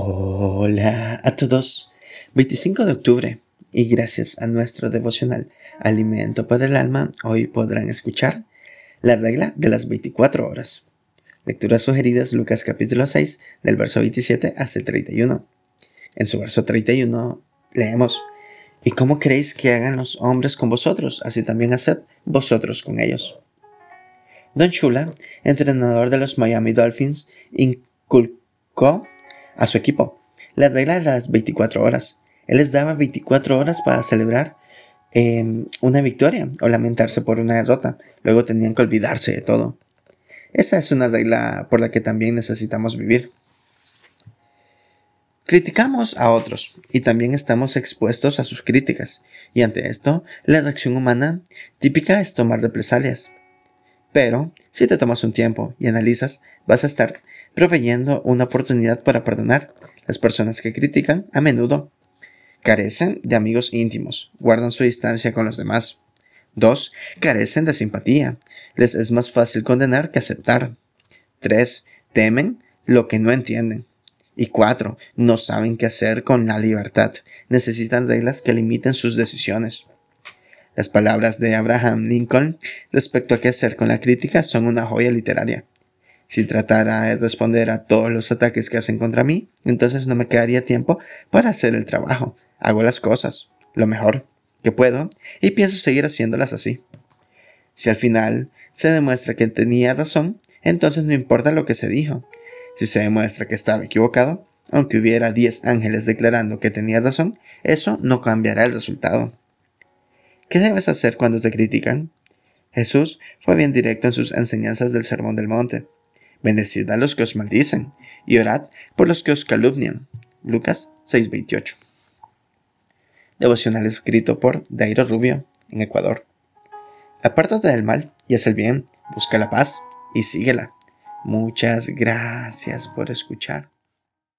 Hola a todos. 25 de octubre y gracias a nuestro devocional Alimento para el Alma, hoy podrán escuchar la regla de las 24 horas. Lecturas sugeridas Lucas capítulo 6 del verso 27 hasta el 31. En su verso 31 leemos, ¿Y cómo queréis que hagan los hombres con vosotros? Así también haced vosotros con ellos. Don Chula, entrenador de los Miami Dolphins, inculcó a su equipo. La regla de las 24 horas. Él les daba 24 horas para celebrar em, una victoria o lamentarse por una derrota. Luego tenían que olvidarse de todo. Esa es una regla por la que también necesitamos vivir. Criticamos a otros y también estamos expuestos a sus críticas, y ante esto, la reacción humana típica es tomar represalias. Pero, si te tomas un tiempo y analizas, vas a estar proveyendo una oportunidad para perdonar. Las personas que critican a menudo carecen de amigos íntimos, guardan su distancia con los demás. 2. Carecen de simpatía. Les es más fácil condenar que aceptar. 3. Temen lo que no entienden. Y 4. No saben qué hacer con la libertad. Necesitan reglas que limiten sus decisiones. Las palabras de Abraham Lincoln respecto a qué hacer con la crítica son una joya literaria. Si tratara de responder a todos los ataques que hacen contra mí, entonces no me quedaría tiempo para hacer el trabajo. Hago las cosas, lo mejor que puedo, y pienso seguir haciéndolas así. Si al final se demuestra que tenía razón, entonces no importa lo que se dijo. Si se demuestra que estaba equivocado, aunque hubiera 10 ángeles declarando que tenía razón, eso no cambiará el resultado. ¿Qué debes hacer cuando te critican? Jesús fue bien directo en sus enseñanzas del Sermón del Monte. Bendecid a los que os maldicen, y orad por los que os calumnian. Lucas 6:28. Devocional escrito por Dairo Rubio, en Ecuador. Apártate del mal y haz el bien, busca la paz y síguela. Muchas gracias por escuchar.